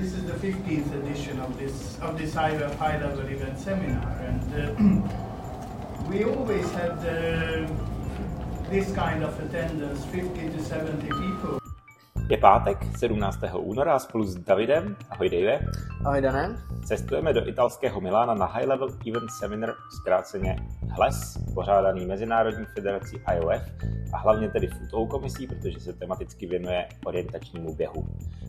this is the 15th edition of this of this IRF high level event seminar, and uh, we always had uh, this kind of attendance, 50 to 70 people. Je pátek, 17. února spolu s Davidem, ahoj Dave, Ahoj Dané. cestujeme do italského Milána na High Level Event Seminar, zkráceně HLES, pořádaný Mezinárodní federací IOF a hlavně tedy Futou komisí, protože se tematicky věnuje orientačnímu běhu.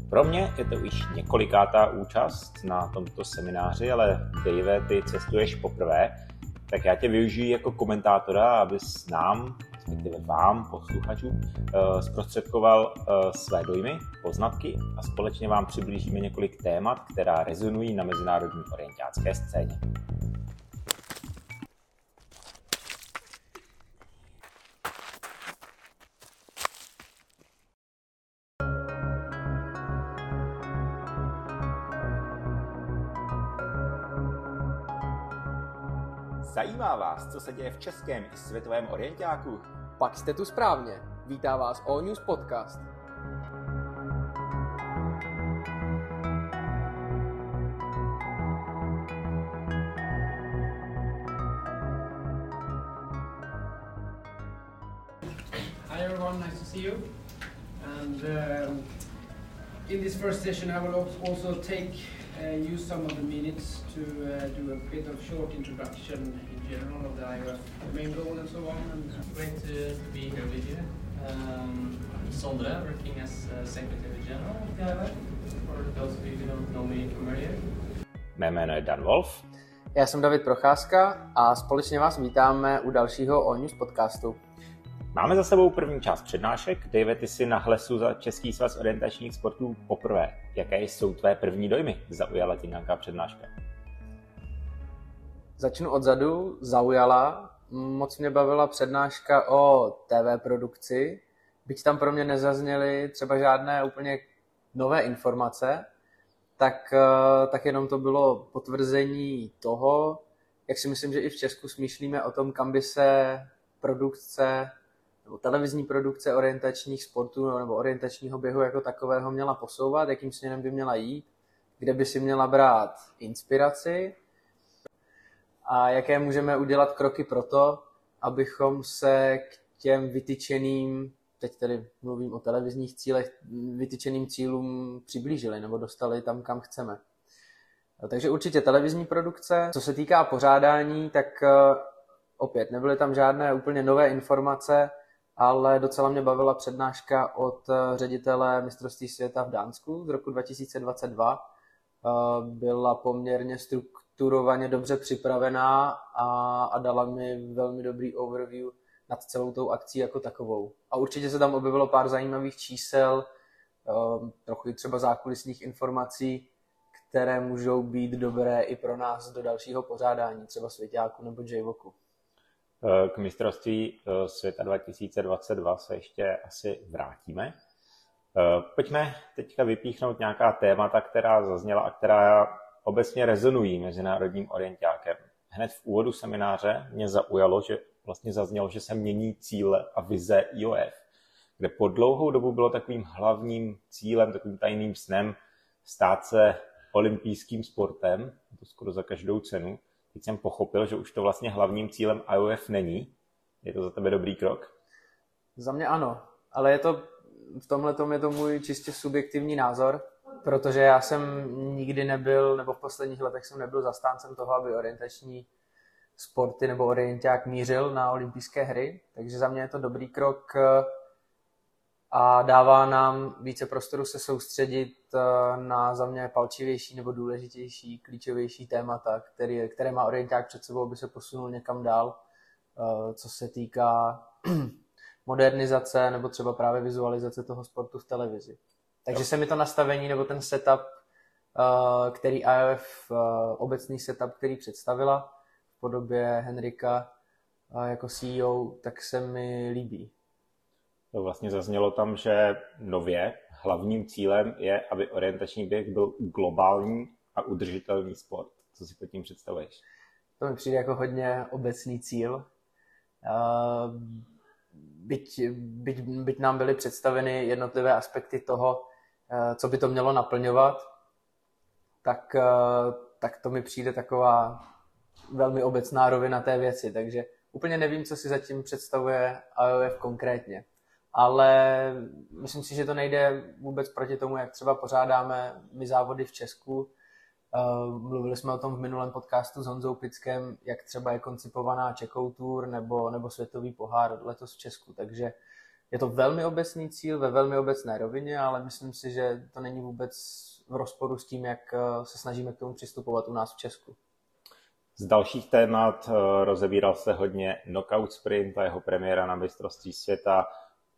Pro mě je to už několikátá účast na tomto semináři, ale Dave, ty cestuješ poprvé, tak já tě využiji jako komentátora, abys nám, respektive vám, posluchačům, eh, zprostředkoval eh, své dojmy, poznatky a společně vám přiblížíme několik témat, která rezonují na mezinárodní orientácké scéně. Zajímá vás, co se děje v českém i světovém orientáku? Pak jste tu správně. Vítá vás All News Podcast. Hi everyone, nice to see you. And um, in this first session, I will al- also take use some of the minutes to uh, do a bit of short introduction in general of the IRF main goal and so on. And Great to be here with you. Um, Sondre, working as uh, Secretary General of the IWF, for those of you who don't know me from earlier. Mé jméno je Dan Wolf. Já jsem David Procházka a společně vás vítáme u dalšího All News Podcastu. Máme za sebou první část přednášek. Dave, ty jsi na Hlesu za Český svaz orientačních sportů poprvé. Jaké jsou tvé první dojmy? Zaujala tě nějaká přednáška? Začnu odzadu, zaujala. Moc mě bavila přednáška o TV produkci, byť tam pro mě nezazněly třeba žádné úplně nové informace, tak, eh, tak jenom to bylo potvrzení toho, jak si myslím, že i v Česku smýšlíme o tom, kam by se produkce televizní produkce orientačních sportů nebo orientačního běhu jako takového měla posouvat, jakým směrem by měla jít, kde by si měla brát inspiraci a jaké můžeme udělat kroky pro to, abychom se k těm vytyčeným, teď tedy mluvím o televizních cílech, vytyčeným cílům přiblížili nebo dostali tam, kam chceme. Takže určitě televizní produkce. Co se týká pořádání, tak eh, opět nebyly tam žádné úplně nové informace, ale docela mě bavila přednáška od eh, ředitele mistrovství světa v Dánsku z roku 2022. Eh, Byla poměrně strukturovaně dobře připravená a, a dala mi velmi dobrý overview nad celou tou akcí jako takovou. A určitě se tam objevilo pár zajímavých čísel, eh, trochu i třeba zákulisních informací, které můžou být dobré i pro nás do dalšího pořádání, třeba Svěťáku nebo Jvoku. K mistrovství eh, světa 2022 se ještě asi vrátíme. Eh, Pojďme teďka vypíchnout nějaká témata, která zazněla a která obecně rezonují mezinárodním orientákem. Hned v úvodu semináře mě zaujalo, že vlastně zaznělo, že se mění cíle a vize IOF, kde po dlouhou dobu bylo takovým hlavním cílem, takovým tajným snem stát se olympijským sportem, to skoro za každou cenu. Teď jsem pochopil, že už to vlastně hlavním cílem IOF není. Je to za tebe dobrý krok? Za mě ano, ale je to, v tomhle je to můj čistě subjektivní názor, protože já jsem nikdy nebyl, nebo v posledních letech jsem nebyl zastáncem toho, aby orientační sporty nebo orienták mířil na olympijské hry, takže za mě je to dobrý krok eh, a dává nám více prostoru se soustředit eh, na za mě palčivější nebo důležitější, klíčovější témata, který, které má orienták před sebou, aby se posunul někam dál, eh, co se týká modernizace nebo třeba právě vizualizace toho sportu v televizi. Takže se mi to nastavení nebo ten setup, eh, který IOF, obecný setup, který představila v podobě Henrika jako CEO, tak se mi líbí. To vlastně zaznělo tam, že nově hlavním cílem je, aby orientační běh byl globální a udržitelný sport. Co si pod tím představuješ? To mi přijde jako hodně obecný cíl. Byť, byť, byť nám byly představeny jednotlivé aspekty toho, co by to mělo naplňovat, tak, eh, tak to mi přijde taková velmi obecná rovina té věci, takže úplně nevím, co si zatím představuje IOF konkrétně. Ale myslím si, že to nejde vůbec proti tomu, jak třeba pořádáme my závody v Česku. Eh, mluvili jsme o tom v minulém podcastu s Honzou Pickem, jak třeba je koncipovaná Čekou Tour nebo, nebo Světový pohár letos v Česku. Takže je to velmi obecný cíl ve velmi obecné rovině, ale myslím si, že to není vůbec v rozporu s tím, jak eh, se snažíme k tomu přistupovat u nás v Česku. Z dalších témat eh, rozebíral se hodně knockout sprint a jeho premiéra na mistrovství světa.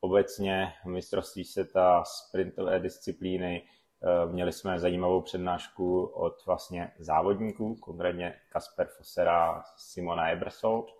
Obecně mistrovství světa sprintové disciplíny. Eh, měli jsme zajímavou přednášku od vlastně závodníků, konkrétně Kasper Fossera, Simona Ebersold.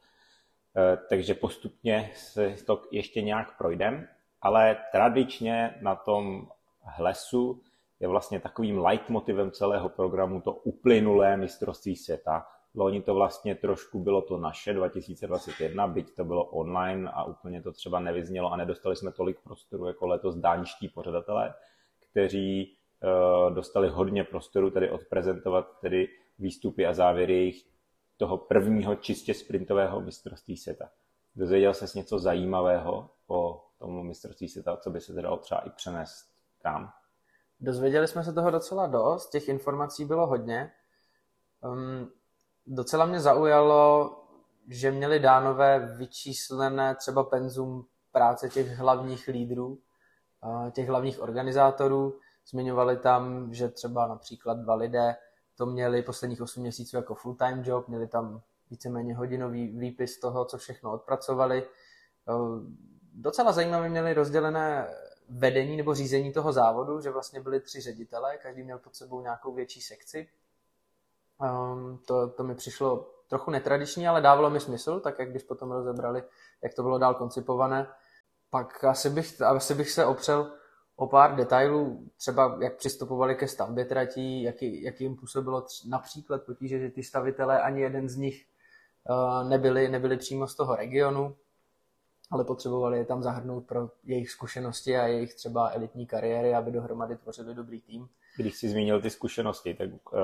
Eh, takže postupně se to ještě nějak projdem, ale tradičně na tom hlesu je vlastně takovým leitmotivem celého programu to uplynulé mistrovství světa. Loni to vlastně trošku bylo to naše 2021, byť to bylo online a úplně to třeba nevyznělo a nedostali jsme tolik prostoru jako letos dánští pořadatelé, kteří uh, dostali hodně prostoru tedy odprezentovat tedy výstupy a závěry jejich toho prvního čistě sprintového mistrovství světa. Dozvěděl ses něco zajímavého o tomu mistrovství světa, co by se dalo třeba i přenést kam? Dozvěděli jsme se toho docela dost, těch informací bylo hodně. Um, docela mě zaujalo, že měli dánové vyčíslené třeba penzum práce těch hlavních lídrů, těch hlavních organizátorů. Zmiňovali tam, že třeba například dva lidé to měli posledních 8 měsíců jako full-time job, měli tam víceméně hodinový výpis toho, co všechno odpracovali. Docela zajímavé měli rozdělené vedení nebo řízení toho závodu, že vlastně byli tři ředitele, každý měl pod sebou nějakou větší sekci. Um, to, to mi přišlo trochu netradiční, ale dávalo mi smysl, tak jak když potom rozebrali, jak to bylo dál koncipované. Pak asi bych, asi bych se opřel o pár detailů, třeba jak přistupovali ke stavbě tratí, jaký, jaký jim působilo například potíže, že ty stavitelé ani jeden z nich uh, nebyli, nebyli přímo z toho regionu, ale potřebovali je tam zahrnout pro jejich zkušenosti a jejich třeba elitní kariéry, aby dohromady tvořili dobrý tým. Když jsi zmínil ty zkušenosti, tak uh,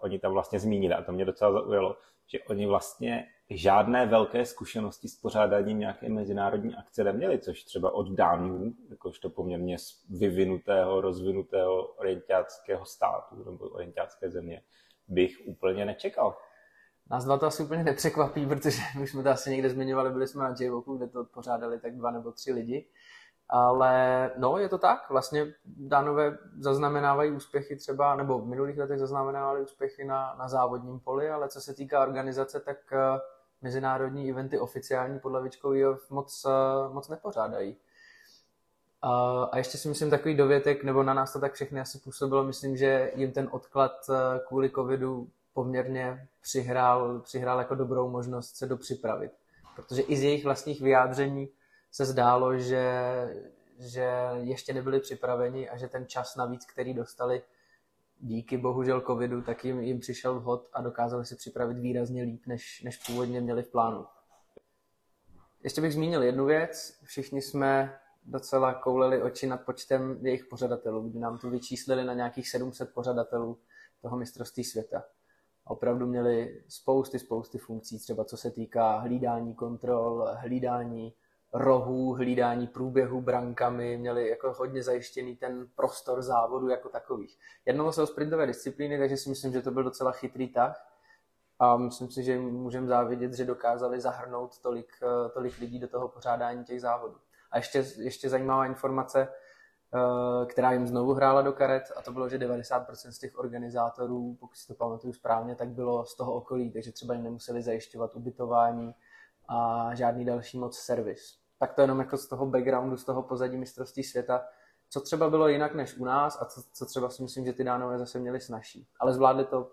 oni tam vlastně zmínili a to mě docela zaujalo, že oni vlastně žádné velké zkušenosti s pořádáním nějaké mezinárodní akce neměli, což třeba od Dánů, jakožto poměrně vyvinutého, rozvinutého orientáckého státu nebo orientácké země, bych úplně nečekal. Nás dva to asi úplně nepřekvapí, protože my jsme to asi někde zmiňovali, byli jsme na j kde to pořádali tak dva nebo tři lidi. Ale no, je to tak. Vlastně Dánové zaznamenávají úspěchy třeba, nebo v minulých letech zaznamenávali úspěchy na, na závodním poli, ale co se týká organizace, tak uh, mezinárodní eventy oficiální pod lavičkou IOF moc, uh, moc nepořádají. Uh, a ještě si myslím takový dovětek, nebo na nás to tak všechny asi působilo, myslím, že jim ten odklad kvůli covidu poměrně přihrál, přihrál jako dobrou možnost se dopřipravit. Protože i z jejich vlastních vyjádření se zdálo, že, že ještě nebyli připraveni a že ten čas navíc, který dostali díky bohužel covidu, tak jim, jim přišel vhod a dokázali si připravit výrazně líp, než, než původně měli v plánu. Ještě bych zmínil jednu věc. Všichni jsme docela kouleli oči nad počtem jejich pořadatelů, kdy nám tu vyčíslili na nějakých 700 pořadatelů toho mistrovství světa. Opravdu měli spousty, spousty funkcí, třeba co se týká hlídání kontrol, hlídání rohů, hlídání průběhu brankami, měli jako hodně zajištěný ten prostor závodu jako takových. Jednalo se o sprintové disciplíny, takže si myslím, že to byl docela chytrý tah a myslím si, že můžeme závidět, že dokázali zahrnout tolik, eh, tolik lidí do toho pořádání těch závodů. A ještě, ještě zajímavá informace, eh, která jim znovu hrála do karet a to bylo, že 90% z těch organizátorů, pokud si to pamatuju správně, tak bylo z toho okolí, takže třeba jim nemuseli zajišťovat ubytování a žádný další moc servis tak to jenom jako z toho backgroundu, z toho pozadí mistrovství světa, co třeba bylo jinak než u nás a co, co třeba si myslím, že ty dánové zase měli snažší. Ale zvládli to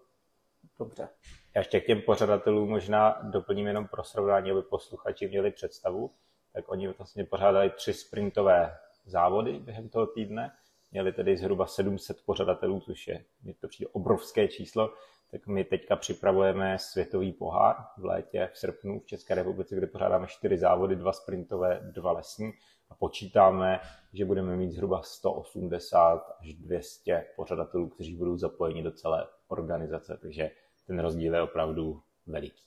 dobře. Já ještě k těm pořadatelům možná doplním jenom pro srovnání, aby posluchači měli představu. Tak oni vlastně pořádali tři sprintové závody během toho týdne. Měli tedy zhruba 700 pořadatelů, což je, mi to přijde obrovské číslo tak my teďka připravujeme světový pohár v létě v srpnu v České republice, kde pořádáme čtyři závody, dva sprintové, dva lesní a počítáme, že budeme mít zhruba 180 až 200 pořadatelů, kteří budou zapojeni do celé organizace, takže ten rozdíl je opravdu veliký.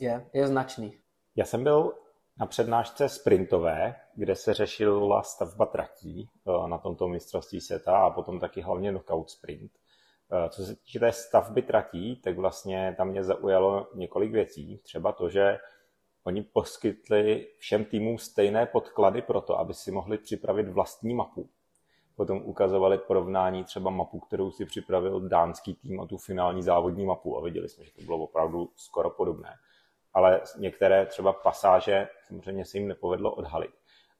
Je, je značný. Já jsem byl na přednášce sprintové, kde se řešila stavba tratí eh, na tomto mistrovství světa a potom taky hlavně knockout sprint. Eh, co se týče té stavby tratí, tak vlastně tam mě zaujalo několik věcí. Třeba to, že oni poskytli všem týmům stejné podklady pro to, aby si mohli připravit vlastní mapu. Potom ukazovali porovnání třeba mapu, kterou si připravil dánský tým a tu finální závodní mapu a viděli jsme, že to bylo opravdu skoro podobné. Ale některé třeba pasáže samozřejmě se jim nepovedlo odhalit.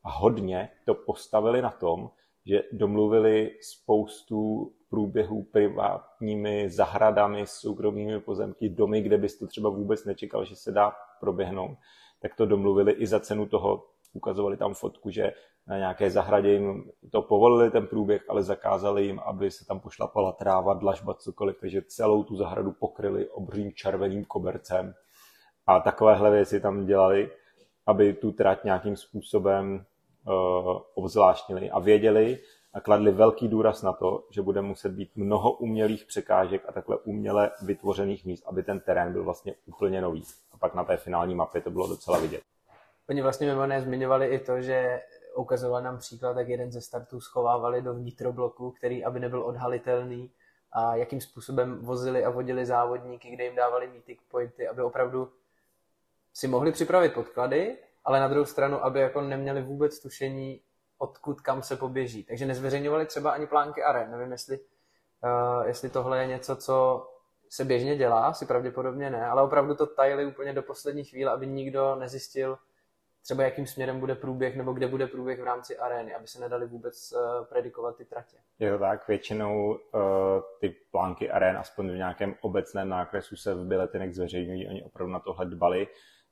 A hodně to postavili na tom, že domluvili spoustu průběhů privátními zahradami, soukromými pozemky, domy, kde bys to třeba vůbec nečekal, že se dá proběhnout, tak to domluvili i za cenu toho, ukazovali tam fotku, že na nějaké zahradě jim to povolili ten průběh, ale zakázali jim, aby se tam pošlapala tráva, dlažba, cokoliv, takže celou tu zahradu pokryli obřím červeným kobercem. A takovéhle věci tam dělali, aby tu trať nějakým způsobem uh, obzvláštnili a věděli, a kladli velký důraz na to, že bude muset být mnoho umělých překážek a takhle uměle vytvořených míst, aby ten terén byl vlastně úplně nový. A pak na té finální mapě to bylo docela vidět. Oni vlastně mimo jiné zmiňovali i to, že ukazoval nám příklad, jak jeden ze startů schovávali do vnitrobloku, který aby nebyl odhalitelný a jakým způsobem vozili a vodili závodníky, kde jim dávali meeting pointy, aby opravdu si mohli připravit podklady, ale na druhou stranu, aby jako neměli vůbec tušení, odkud kam se poběží. Takže nezveřejňovali třeba ani plánky aren. Nevím, jestli, uh, jestli tohle je něco, co se běžně dělá, si pravděpodobně ne, ale opravdu to tajili úplně do poslední chvíle, aby nikdo nezjistil třeba jakým směrem bude průběh nebo kde bude průběh v rámci arény, aby se nedali vůbec uh, predikovat ty tratě. Je to tak, většinou uh, ty plánky arén, aspoň v nějakém obecném nákresu se v biletinech zveřejňují, oni opravdu na tohle dbali.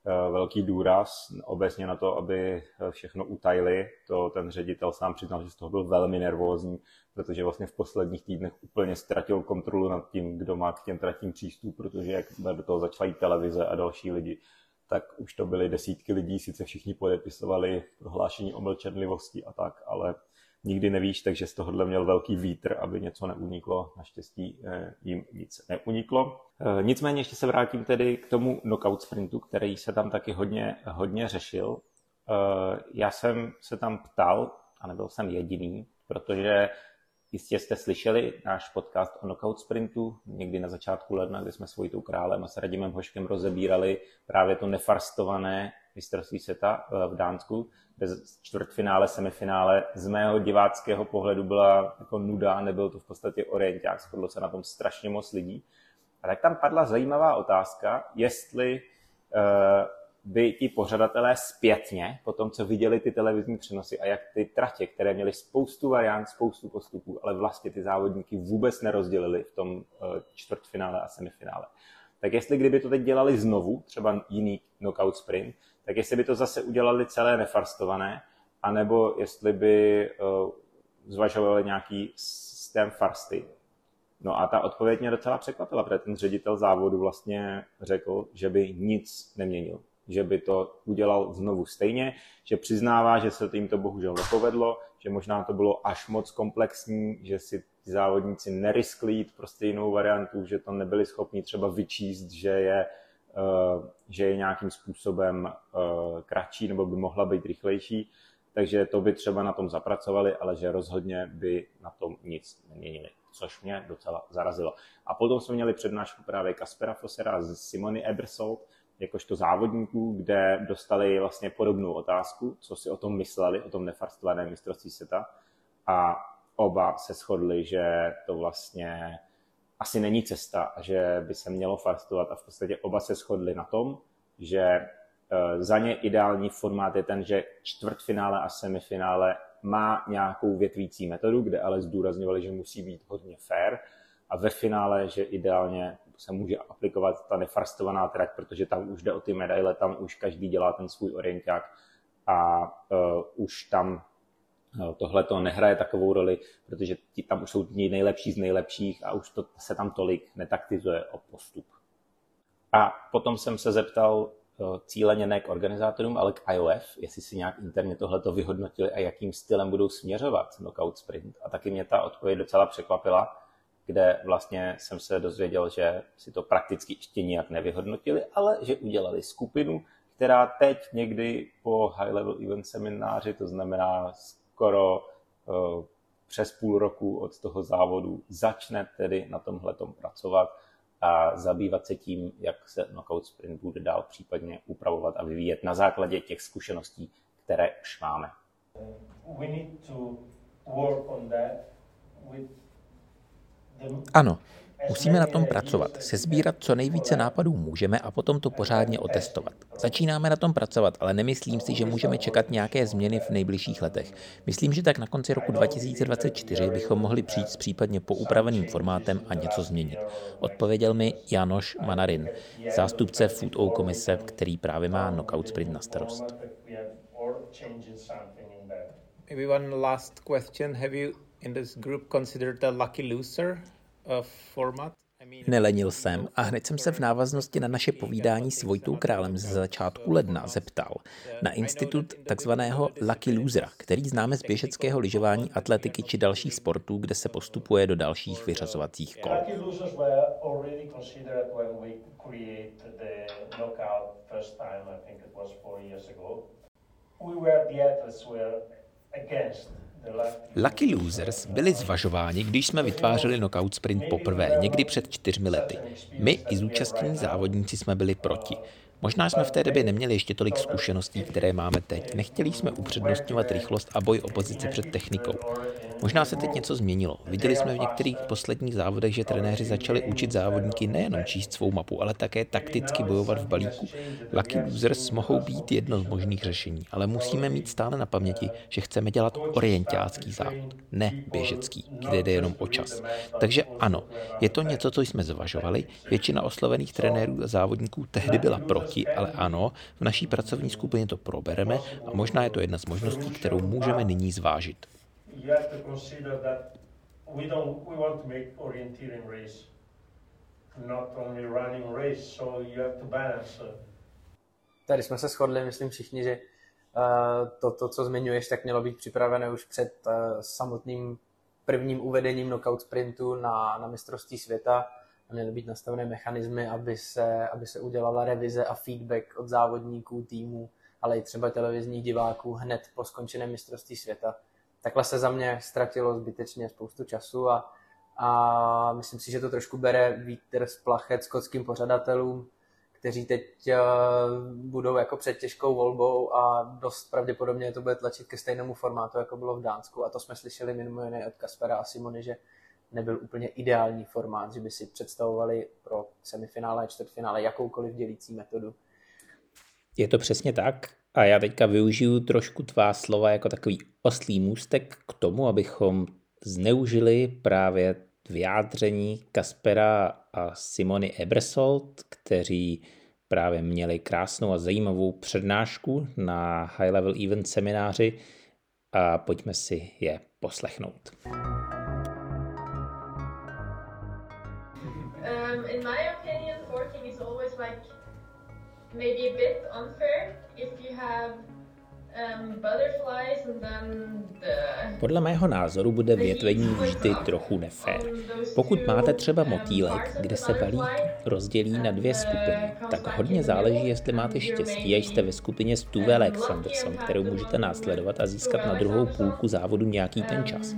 Eh, velký důraz obecně na to, aby všechno utajili. To ten ředitel sám přiznal, že z toho byl velmi nervózní, protože vlastně v posledních týdnech úplně ztratil kontrolu nad tím, kdo má k těm tratím přístup, protože jak do toho začaly televize a další lidi, tak už to byly desítky lidí, sice všichni podepisovali prohlášení o mlčenlivosti a tak, ale nikdy nevíš, takže z tohohle měl velký vítr, aby něco neuniklo. Naštěstí eh, jim nic neuniklo. Eh, nicméně ještě se vrátím tedy k tomu knockout sprintu, který se tam taky hodně, hodně řešil. Eh, já jsem se tam ptal, a nebyl jsem jediný, protože jistě jste slyšeli náš podcast o knockout sprintu někdy na začátku ledna, kdy jsme s Vojtou Králem a s Radimem Hoškem rozebírali právě to nefarstované mistrovství světa v Dánsku, kde čtvrtfinále, semifinále z mého diváckého pohledu byla jako nuda, nebyl to v podstatě orienták, shodlo se na tom strašně moc lidí. A tak tam padla zajímavá otázka, jestli uh, by ti pořadatelé zpětně, po tom, co viděli ty televizní přenosy a jak ty tratě, které měly spoustu variant, spoustu postupů, ale vlastně ty závodníky vůbec nerozdělili v tom uh, čtvrtfinále a semifinále. Tak jestli kdyby to teď dělali znovu, třeba jiný knockout sprint, tak jestli by to zase udělali celé nefarstované, anebo jestli by uh, zvažovali nějaký systém farsty. No a ta odpověď mě docela překvapila, protože ten ředitel závodu vlastně řekl, že by nic neměnil, že by to udělal znovu stejně, že přiznává, že se jim to bohužel nepovedlo, že možná to bylo až moc komplexní, že si ty závodníci neriskli jít prostě jinou variantu, že to nebyli schopni třeba vyčíst, že je Eh, že je nějakým způsobem eh, kratší nebo by mohla být rychlejší, takže to by třeba na tom zapracovali, ale že rozhodně by na tom nic neměnili, což mě docela zarazilo. A potom jsme měli přednášku právě Kaspera Fossera z Simony Ebersold, jakožto závodníků, kde dostali vlastně podobnou otázku, co si o tom mysleli, o tom nefarstovaném mistrovství světa. A oba se shodli, že to vlastně asi není cesta že by se mělo fastovat a v podstatě oba se shodli na tom, že eh, za ně ideální formát je ten, že čtvrtfinále a semifinále má nějakou větvící metodu, kde ale zdůrazňovali, že musí být hodně fair a ve finále, že ideálně se může aplikovat ta nefarstovaná trať, protože tam už jde o ty medaile, tam už každý dělá ten svůj orienták a uh, už tam tohle to nehraje takovou roli, protože ti, tam už jsou ti nejlepší z nejlepších a už to se tam tolik netaktizuje o postup. A potom jsem se zeptal cíleně ne k organizátorům, ale k IOF, jestli si nějak interně tohleto vyhodnotili a jakým stylem budou směřovat knockout sprint. A taky mě ta odpověď docela překvapila, kde vlastně jsem se dozvěděl, že si to prakticky ještě nijak nevyhodnotili, ale že udělali skupinu, která teď někdy po high level event semináři, to znamená skoro uh, přes půl roku od toho závodu, začne tedy na tomhle pracovat a zabývat se tím, jak se knockout sprint bude dál případně upravovat a vyvíjet na základě těch zkušeností, které už máme. Ano, Musíme na tom pracovat, sezbírat co nejvíce nápadů můžeme a potom to pořádně otestovat. Začínáme na tom pracovat, ale nemyslím si, že můžeme čekat nějaké změny v nejbližších letech. Myslím, že tak na konci roku 2024 bychom mohli přijít s případně poupraveným formátem a něco změnit. Odpověděl mi Janoš Manarin, zástupce Food O komise, který právě má Knockout Sprint na starost. Maybe one last question. Have you in this group considered the lucky loser. Nelenil jsem a hned jsem se v návaznosti na naše povídání s Vojtou Králem ze začátku ledna zeptal na institut takzvaného Lucky Losera, který známe z běžeckého lyžování, atletiky či dalších sportů, kde se postupuje do dalších vyřazovacích kol. We were the athletes were against Lucky Losers byli zvažováni, když jsme vytvářeli knockout sprint poprvé, někdy před čtyřmi lety. My i zúčastnění závodníci jsme byli proti. Možná jsme v té době neměli ještě tolik zkušeností, které máme teď. Nechtěli jsme upřednostňovat rychlost a boj opozice před technikou. Možná se teď něco změnilo. Viděli jsme v některých posledních závodech, že trenéři začali učit závodníky nejenom číst svou mapu, ale také takticky bojovat v balíku. Lucky losers mohou být jedno z možných řešení, ale musíme mít stále na paměti, že chceme dělat orientácký závod, ne běžecký, kde jde jenom o čas. Takže ano, je to něco, co jsme zvažovali. Většina oslovených trenérů a závodníků tehdy byla proti, ale ano, v naší pracovní skupině to probereme a možná je to jedna z možností, kterou můžeme nyní zvážit you have to consider that we don't we want to make orienteering race, not only running race, so you have to balance. Uh, Tady jsme se shodli, myslím všichni, že uh, to, to, co zmiňuješ, tak mělo být připravené už před uh, samotným prvním uvedením knockout sprintu na, na mistrovství světa měly být nastavené mechanismy, aby se, aby se udělala revize a feedback od závodníků, týmů, ale i třeba televizních diváků hned po skončeném mistrovství světa takhle se za mě ztratilo zbytečně spoustu času a, a myslím si, že to trošku bere vítr z plachet skotským pořadatelům, kteří teď uh, budou jako před těžkou volbou a dost pravděpodobně to bude tlačit ke stejnému formátu, jako bylo v Dánsku. A to jsme slyšeli mimo jiné od Kaspera a Simony, že nebyl úplně ideální formát, že by si představovali pro semifinále a čtvrtfinále jakoukoliv dělící metodu. Je to přesně tak. A já teďka využiju trošku tvá slova jako takový oslý můstek k tomu, abychom zneužili právě vyjádření Kaspera a Simony Ebersold, kteří právě měli krásnou a zajímavou přednášku na High Level Event semináři a pojďme si je poslechnout. Maybe a bit unfair if you have um, podle mého názoru bude větvení vždy trochu nefér. Pokud máte třeba motýlek, kde se balík rozdělí na dvě skupiny, tak hodně záleží, jestli máte štěstí a jste ve skupině s Tuve Alexanderson, kterou můžete následovat a získat na druhou půlku závodu nějaký ten čas.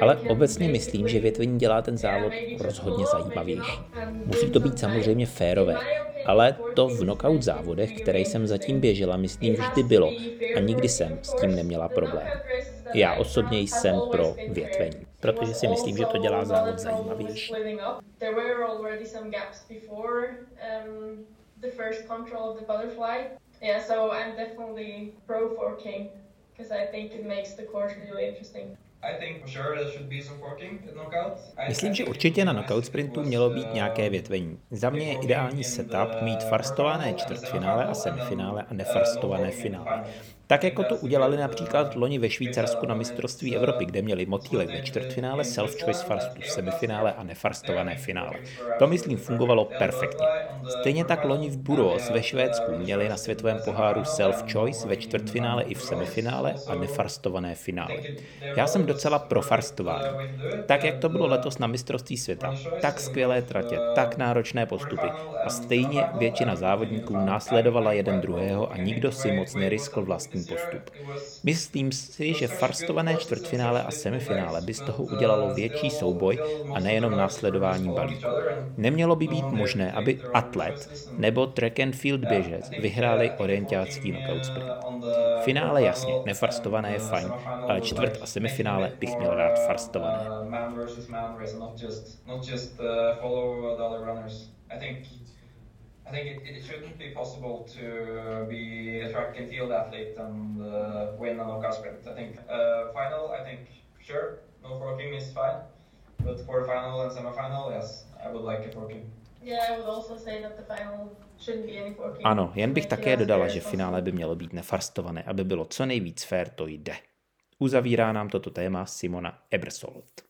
Ale obecně myslím, že větvení dělá ten závod rozhodně zajímavější. Musí to být samozřejmě férové, ale to v knockout závodech, které jsem zatím běžela, myslím vždy bylo a nikdy jsem s tím neměla problém. Já osobně jsem pro větvení, protože si myslím, že to dělá závod zajímavější. Yeah, so I'm definitely pro because I think it makes the course really interesting. Myslím, že určitě na knockout sprintu mělo být nějaké větvení. Za mě je ideální setup mít farstované čtvrtfinále a semifinále a nefarstované finále. Tak jako to udělali například loni ve Švýcarsku na mistrovství Evropy, kde měli motýlek ve čtvrtfinále, self-choice farstu v semifinále a nefarstované finále. To myslím fungovalo perfektně. Stejně tak loni v Buros ve Švédsku měli na světovém poháru self-choice ve čtvrtfinále i v semifinále a nefarstované finále. Já jsem docela pro farstování. Tak jak to bylo letos na mistrovství světa. Tak skvělé tratě, tak náročné postupy a stejně většina závodníků následovala jeden druhého a nikdo si moc neriskl vlastní postup. Myslím si, že farstované čtvrtfinále a semifinále by z toho udělalo větší souboj a nejenom následování balíku. Nemělo by být možné, aby atlet nebo track and field běžec vyhráli orientácký knockout sprint. Finále jasně, nefarstované je fajn, ale čtvrt a semifinále bych měl rád farstované. I think I think it, it shouldn't be possible to be a track and field athlete and uh, win a knockout sprint. I think uh, final, I think sure, no forking is fine, but for the final and semi-final, yes, I would like a forking. Ano, jen bych také dodala, že finále by mělo být nefarstované, aby bylo co nejvíc fair, to jde. Uzavírá nám toto téma Simona Ebersold.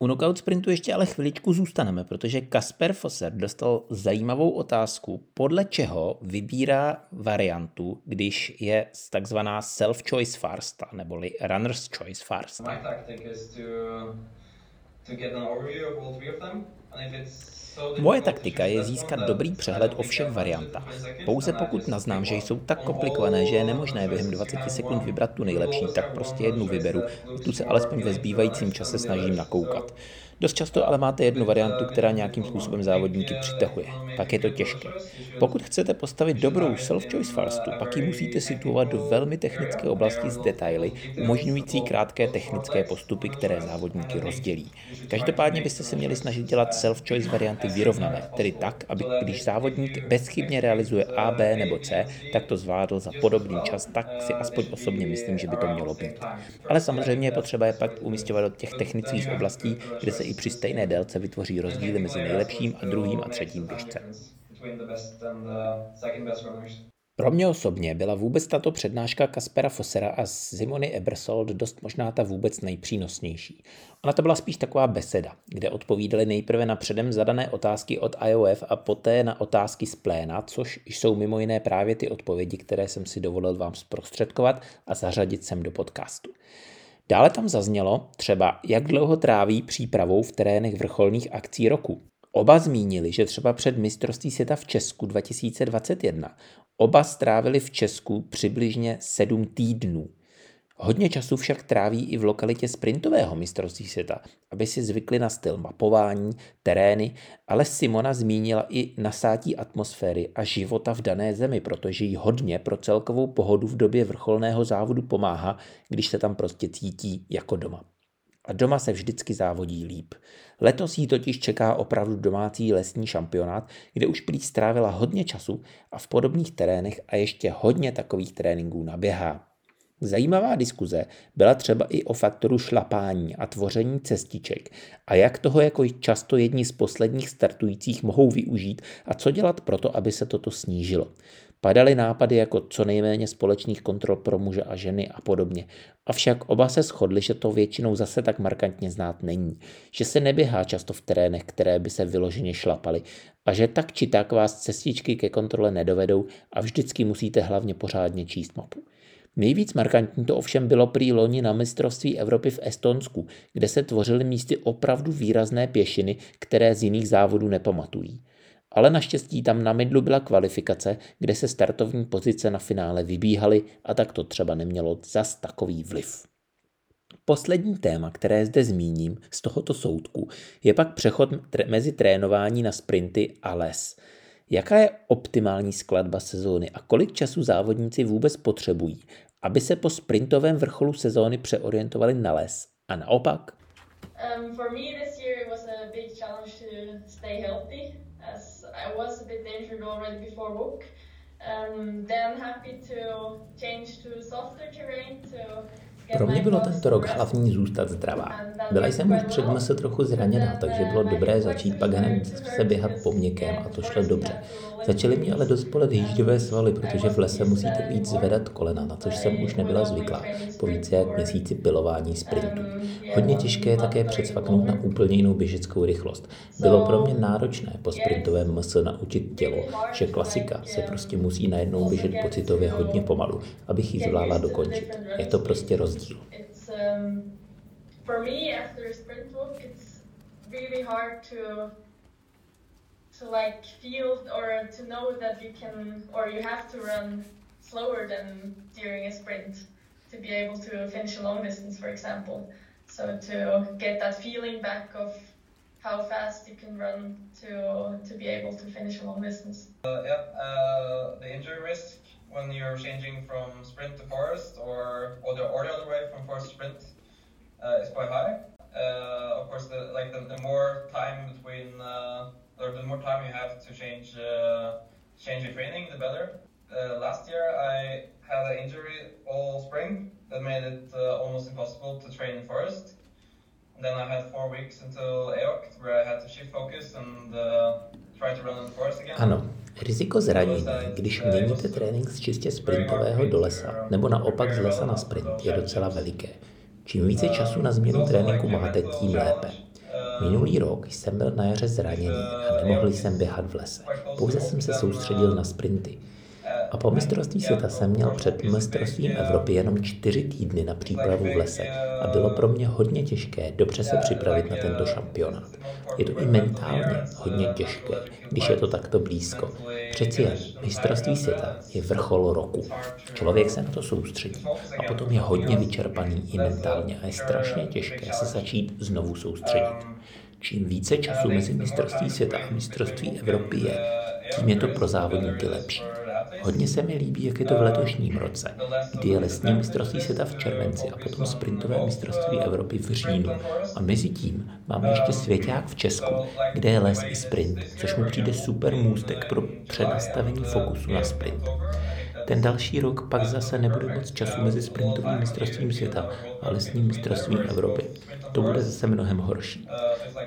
U knockout sprintu ještě ale chviličku zůstaneme, protože Kasper Fosser dostal zajímavou otázku, podle čeho vybírá variantu, když je takzvaná self-choice farsta, neboli runner's choice farsta. My tactic is to, to get an overview of all three of them, Moje taktika je získat dobrý přehled o všech variantách. Pouze pokud naznám, že jsou tak komplikované, že je nemožné během 20 sekund vybrat tu nejlepší, tak prostě jednu vyberu a tu se alespoň ve zbývajícím čase snažím nakoukat. Dost často ale máte jednu variantu, která nějakým způsobem závodníky přitahuje. Pak je to těžké. Pokud chcete postavit dobrou self-choice farstu, pak ji musíte situovat do velmi technické oblasti s detaily, umožňující krátké technické postupy, které závodníky rozdělí. Každopádně byste se měli snažit dělat self-choice varianty vyrovnané, tedy tak, aby když závodník bezchybně realizuje A, B nebo C, tak to zvládl za podobný čas, tak si aspoň osobně myslím, že by to mělo být. Ale samozřejmě je potřeba je pak umístěvat do těch technických oblastí, kde se i při stejné délce vytvoří rozdíly mezi nejlepším a druhým a třetím běžcem. Pro mě osobně byla vůbec tato přednáška Kaspera Fossera a Simony Ebersold dost možná ta vůbec nejpřínosnější. Ona to byla spíš taková beseda, kde odpovídali nejprve na předem zadané otázky od IOF a poté na otázky z pléna, což jsou mimo jiné právě ty odpovědi, které jsem si dovolil vám zprostředkovat a zařadit sem do podcastu. Dále tam zaznělo třeba, jak dlouho tráví přípravou v terénech vrcholných akcí roku. Oba zmínili, že třeba před mistrovství světa v Česku 2021 oba strávili v Česku přibližně 7 týdnů. Hodně času však tráví i v lokalitě sprintového mistrovství světa, aby si zvykli na styl mapování, terény, ale Simona zmínila i nasátí atmosféry a života v dané zemi, protože jí hodně pro celkovou pohodu v době vrcholného závodu pomáhá, když se tam prostě cítí jako doma. A doma se vždycky závodí líp. Letos jí totiž čeká opravdu domácí lesní šampionát, kde už prý strávila hodně času a v podobných terénech a ještě hodně takových tréninků naběhá. Zajímavá diskuze byla třeba i o faktoru šlapání a tvoření cestiček a jak toho jako často jedni z posledních startujících mohou využít a co dělat proto, aby se toto snížilo. Padaly nápady jako co nejméně společných kontrol pro muže a ženy a podobně. Avšak oba se shodli, že to většinou zase tak markantně znát není. Že se neběhá často v terénech, které by se vyloženě šlapaly. A že tak či tak vás cestičky ke kontrole nedovedou a vždycky musíte hlavně pořádně číst mapu. Nejvíc markantní to ovšem bylo prý loni na mistrovství Evropy v Estonsku, kde se tvořily místy opravdu výrazné pěšiny, které z jiných závodů nepamatují. Ale naštěstí tam na mydlu byla kvalifikace, kde se startovní pozice na finále vybíhaly a tak to třeba nemělo zas takový vliv. Poslední téma, které zde zmíním z tohoto soudku, je pak přechod mezi trénování na sprinty a les – Jaká je optimální skladba sezóny a kolik času závodníci vůbec potřebují, aby se po sprintovém vrcholu sezóny přeorientovali na les a naopak? Um, for me this year it was a big challenge to stay healthy as I was a bit injured already before WOOC. Um, then happy to change to softer terrain to Pro mě bylo tento rok hlavní zůstat zdravá. Byla jsem už před MS trochu zraněná, takže bylo dobré začít pak hned se běhat po měkkém a to šlo dobře. Začaly mě ale dost bolet jíždivé svaly, protože v lese musíte víc zvedat kolena, na což jsem už nebyla zvyklá po více jak měsíci pilování sprintů. Hodně těžké je také předsvaknout na úplně jinou běžeckou rychlost. Bylo pro mě náročné po sprintovém MS naučit tělo, že klasika se prostě musí najednou běžet pocitově hodně pomalu, abych ji zvládla dokončit. Je to prostě rozdíl. For me, after a sprint walk, it's really hard to to like feel or to know that you can or you have to run slower than during a sprint to be able to finish a long distance, for example. So to get that feeling back of how fast you can run to to be able to finish a long distance. Uh, yeah, uh, the injury risk when you're changing from sprint to forest or or the, or the other way from forest to sprint uh, is quite high. Uh, of course, the, like the, the more time between uh, the more time you have to change uh, change your training, the better. Uh, last year I had an injury all spring that made it uh, almost impossible to train in forest. And then I had four weeks until EOC where I had to shift focus and uh, try to run in the forest again. Ano, riziko zranění, když měníte trénink z čistě sprintového do lesa, nebo naopak z lesa na sprint, je docela veliké. Čím více času na změnu tréninku máte, tím lépe. Minulý rok jsem byl na jaře zraněný a nemohl jsem běhat v lese. Pouze jsem se soustředil na sprinty. A po mistrovství světa jsem měl před mistrovstvím Evropy jenom čtyři týdny na přípravu v lese a bylo pro mě hodně těžké dobře se připravit na tento šampionát. Je to i mentálně hodně těžké, když je to takto blízko. Přeci jen mistrovství světa je vrchol roku. Člověk se na to soustředí a potom je hodně vyčerpaný i mentálně a je strašně těžké se začít znovu soustředit. Čím více času mezi mistrovství světa a mistrovství Evropy je, tím je to pro závodníky lepší. Hodně se mi líbí, jak je to v letošním roce, kdy je lesní mistrovství světa v červenci a potom sprintové mistrovství Evropy v říjnu. A mezi tím máme ještě svěťák v Česku, kde je les i sprint, což mu přijde super můstek pro přenastavení fokusu na sprint. Ten další rok pak zase nebude moc času mezi sprintovým mistrovstvím světa a lesním mistrovstvím Evropy. To bude zase mnohem horší.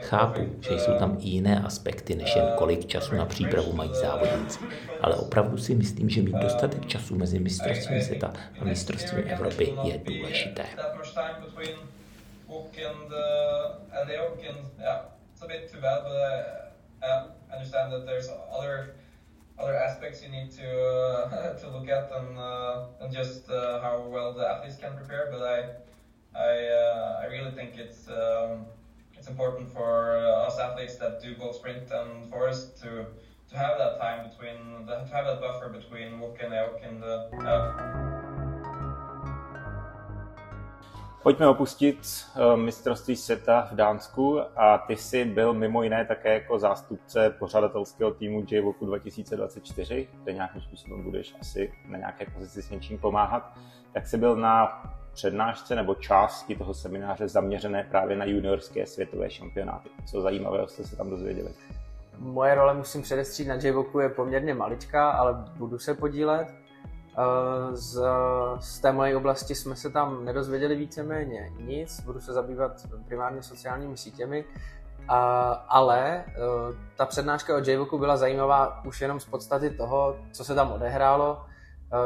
Chápu, že jsou tam i jiné aspekty, než jen kolik času na přípravu mají závodníci, ale opravdu si myslím, že mít dostatek času mezi mistrovstvím světa a mistrovstvím Evropy je důležité. other aspects you need to uh, to look at than uh, than just uh, how well the athletes can prepare. But I I uh, I really think it's um, it's important for us athletes that do both sprint and forest to to have that time between to have that buffer between walk and elk and the. Uh, Pojďme opustit uh, mistrovství světa v Dánsku a ty jsi byl mimo jiné také jako zástupce pořadatelského týmu JVOKu 2024, kde nějakým způsobem budeš asi na nějaké pozici s něčím pomáhat. Tak jsi byl na přednášce nebo části toho semináře zaměřené právě na juniorské světové šampionáty. Co zajímavého jste se tam dozvěděli? Moje role, musím předestřít, na JVOKu je poměrně maličká, ale budu se podílet. Eh, z, z té mojej oblasti jsme se tam nedozvěděli víceméně nic, budu se zabývat primárně sociálními sítěmi, ale eh, ta přednáška o JVOKu byla zajímavá už jenom z podstaty toho, co se tam odehrálo, eh,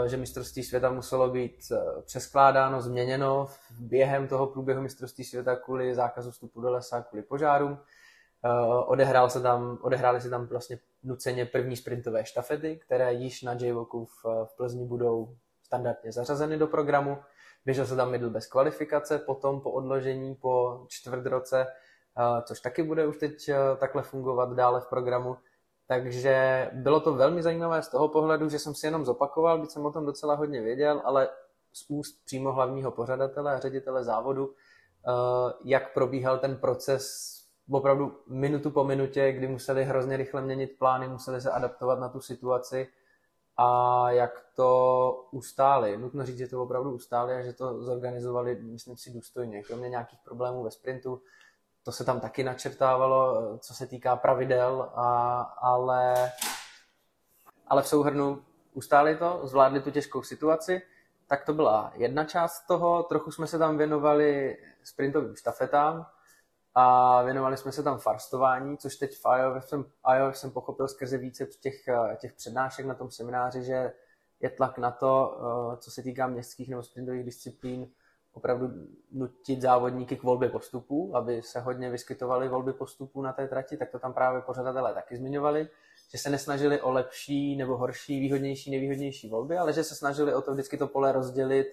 že mistrovství světa muselo být přeskládáno, změněno během toho průběhu mistrovství světa kvůli zákazu vstupu do lesa, kvůli požárům. Odehrál se tam, odehrály se tam vlastně nuceně první sprintové štafety, které již na JVOKu v, v Plzni budou standardně zařazeny do programu. Běžel se tam middle bez kvalifikace, potom po odložení po čtvrt roce, což taky bude už teď takhle fungovat dále v programu. Takže bylo to velmi zajímavé z toho pohledu, že jsem si jenom zopakoval, byť jsem o tom docela hodně věděl, ale z úst přímo hlavního pořadatele a ředitele závodu, jak probíhal ten proces opravdu minutu po minutě, kdy museli hrozně rychle měnit plány, museli se adaptovat na tu situaci a jak to ustáli. Nutno říct, že to opravdu ustáli a že to zorganizovali, myslím si, důstojně. Kromě nějakých problémů ve sprintu, to se tam taky načrtávalo, co se týká pravidel, a, ale, ale v souhrnu ustáli to, zvládli tu těžkou situaci tak to byla jedna část toho. Trochu jsme se tam věnovali sprintovým štafetám a věnovali jsme se tam farstování, což teď v IOF jsem, IOF jsem pochopil skrze více těch, těch přednášek na tom semináři, že je tlak na to, eh, co se týká městských nebo sprintových disciplín, opravdu nutit závodníky k volbě postupů, aby se hodně vyskytovaly volby postupů na té trati, tak to tam právě pořadatelé taky zmiňovali, že se nesnažili o lepší nebo horší, výhodnější, nevýhodnější volby, ale že se snažili o to vždycky to pole rozdělit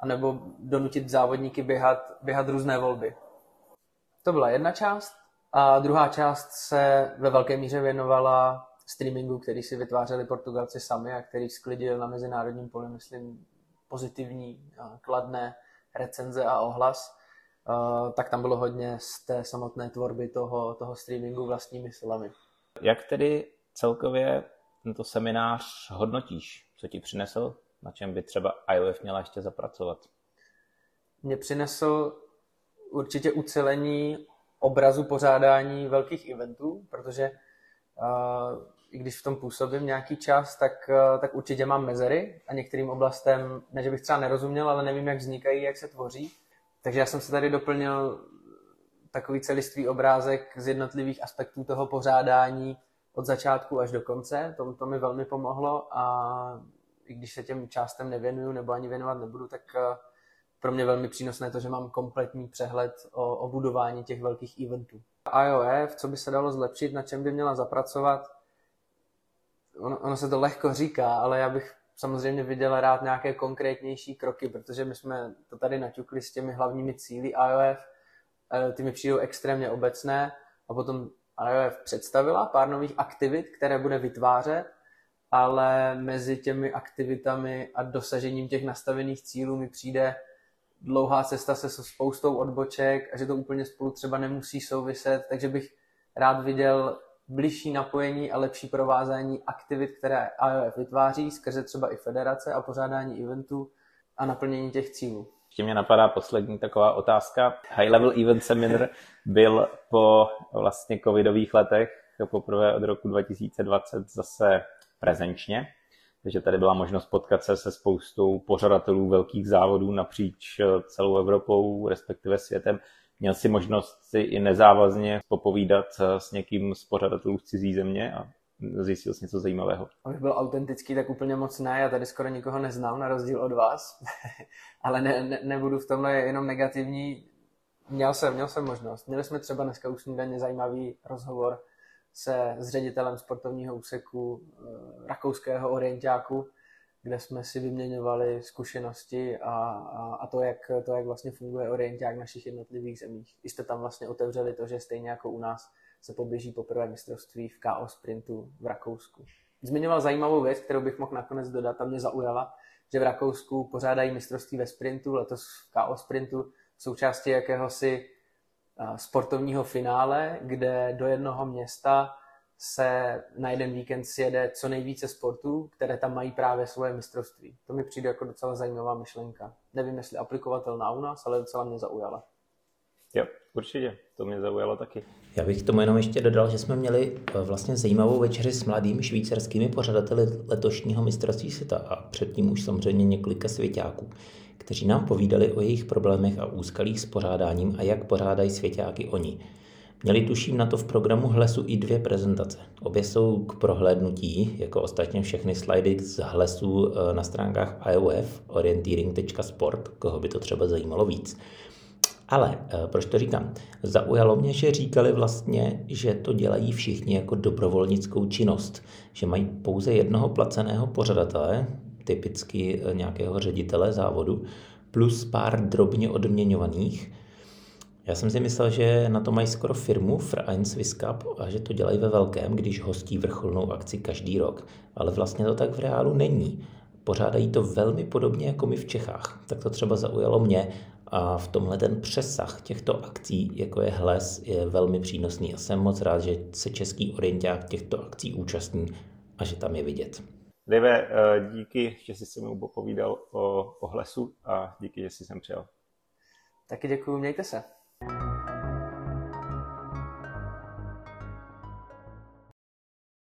anebo donutit závodníky běhat, běhat různé volby. To byla jedna část a druhá část se ve velké míře věnovala streamingu, který si vytvářeli Portugalci sami a který sklidil na mezinárodním poli, myslím, pozitivní, kladné recenze a ohlas, tak tam bylo hodně z té samotné tvorby toho, toho streamingu vlastními silami. Jak tedy celkově tento seminář hodnotíš? Co ti přinesl? Na čem by třeba IOF měla ještě zapracovat? Mě přinesl určitě ucelení obrazu pořádání velkých eventů, protože uh, i když v tom působím nějaký čas, tak, uh, tak určitě mám mezery a některým oblastem, ne že bych třeba nerozuměl, ale nevím, jak vznikají, jak se tvoří. Takže já jsem se tady doplnil takový celistvý obrázek z jednotlivých aspektů toho pořádání od začátku až do konce. To, to mi velmi pomohlo a i když se těm částem nevěnuju nebo ani věnovat nebudu, tak uh, pro mě velmi přínosné to, že mám kompletní přehled o, o budování těch velkých eventů. IOF, co by se dalo zlepšit, na čem by měla zapracovat, ono, ono se to lehko říká, ale já bych samozřejmě viděl rád nějaké konkrétnější kroky, protože my jsme to tady naťukli s těmi hlavními cíly IOF, eh, ty mi přijdou extrémně obecné. A potom IOF představila pár nových aktivit, které bude vytvářet, ale mezi těmi aktivitami a dosažením těch nastavených cílů mi přijde dlouhá cesta se so spoustou odboček a že to úplně spolu třeba nemusí souviset, takže bych rád viděl blížší napojení a lepší provázání aktivit, které IOF vytváří, skrze třeba i federace a pořádání eventů a naplnění těch cílů. Ještě mě napadá poslední taková otázka. High Level Event Seminar byl po vlastně covidových letech poprvé od roku 2020 zase prezenčně. Takže tady byla možnost potkat se se spoustou pořadatelů velkých závodů napříč eh, celou Evropou, respektive světem. Měl si možnost si i nezávazně popovídat eh, s někým z pořadatelů z cizí země a zjistil jsi něco zajímavého. Abych byl autentický, tak úplně moc ne. Já tady skoro nikoho neznám, na rozdíl od vás. Ale ne, ne, nebudu v tomhle jenom negativní. Měl jsem, měl jsem možnost. Měli jsme třeba dneska už snídaně zajímavý rozhovor se s ředitelem sportovního úseku eh, rakouského orientáku, kde jsme si vyměňovali zkušenosti a, a, a to, jak, to, jak vlastně funguje orienták v našich jednotlivých zemích. I jste tam vlastně otevřeli to, že stejně jako u nás se poběží poprvé mistrovství v KO sprintu v Rakousku. Zmiňoval zajímavou věc, kterou bych mohl nakonec dodat a mě zaujala, že v Rakousku pořádají mistrovství ve sprintu, letos v KO sprintu, součástí jakéhosi sportovního finále, kde do jednoho města se na jeden víkend sjede co nejvíce sportů, které tam mají právě svoje mistrovství. To mi přijde jako docela zajímavá myšlenka. Nevím, jestli aplikovatelná u nás, ale docela mě zaujala. Jo, určitě. To mě zaujalo taky. Já bych k tomu jenom ještě dodal, že jsme měli eh, vlastně zajímavou večeři s mladými švýcarskými pořadateli letošního mistrovství světa a předtím už samozřejmě několika svěťáků kteří nám povídali o jejich problémech a úskalích s pořádáním a jak pořádají svěťáky oni. Měli tuším na to v programu Hlesu i dvě prezentace. Obě jsou k prohlédnutí, jako ostatně všechny slidy z Hlesu eh, na stránkách IOF orienteering.sport, koho by to třeba zajímalo víc. Ale eh, proč to říkám? Zaujalo mě, že říkali vlastně, že to dělají všichni jako dobrovolnickou činnost, že mají pouze jednoho placeného pořadatele, typicky eh, nějakého ředitele závodu, plus pár drobně odměňovaných. Já jsem si myslel, že na to mají skoro firmu Verein Swiss Cup a že to dělají ve velkém, když hostí vrcholnou akci každý rok. Ale vlastně to tak v reálu není. Pořádají to velmi podobně jako my v Čechách. Tak to třeba zaujalo mě a v tomhle ten přesah těchto akcí, jako je Hles, je velmi přínosný a jsem moc rád, že se český orienták těchto akcí účastní a že tam je vidět. Dave, eh, díky, že jsi se mnou povídal o, o hlesu a díky, že jsi sem přijel. Taky děkuji, mějte se. Thank you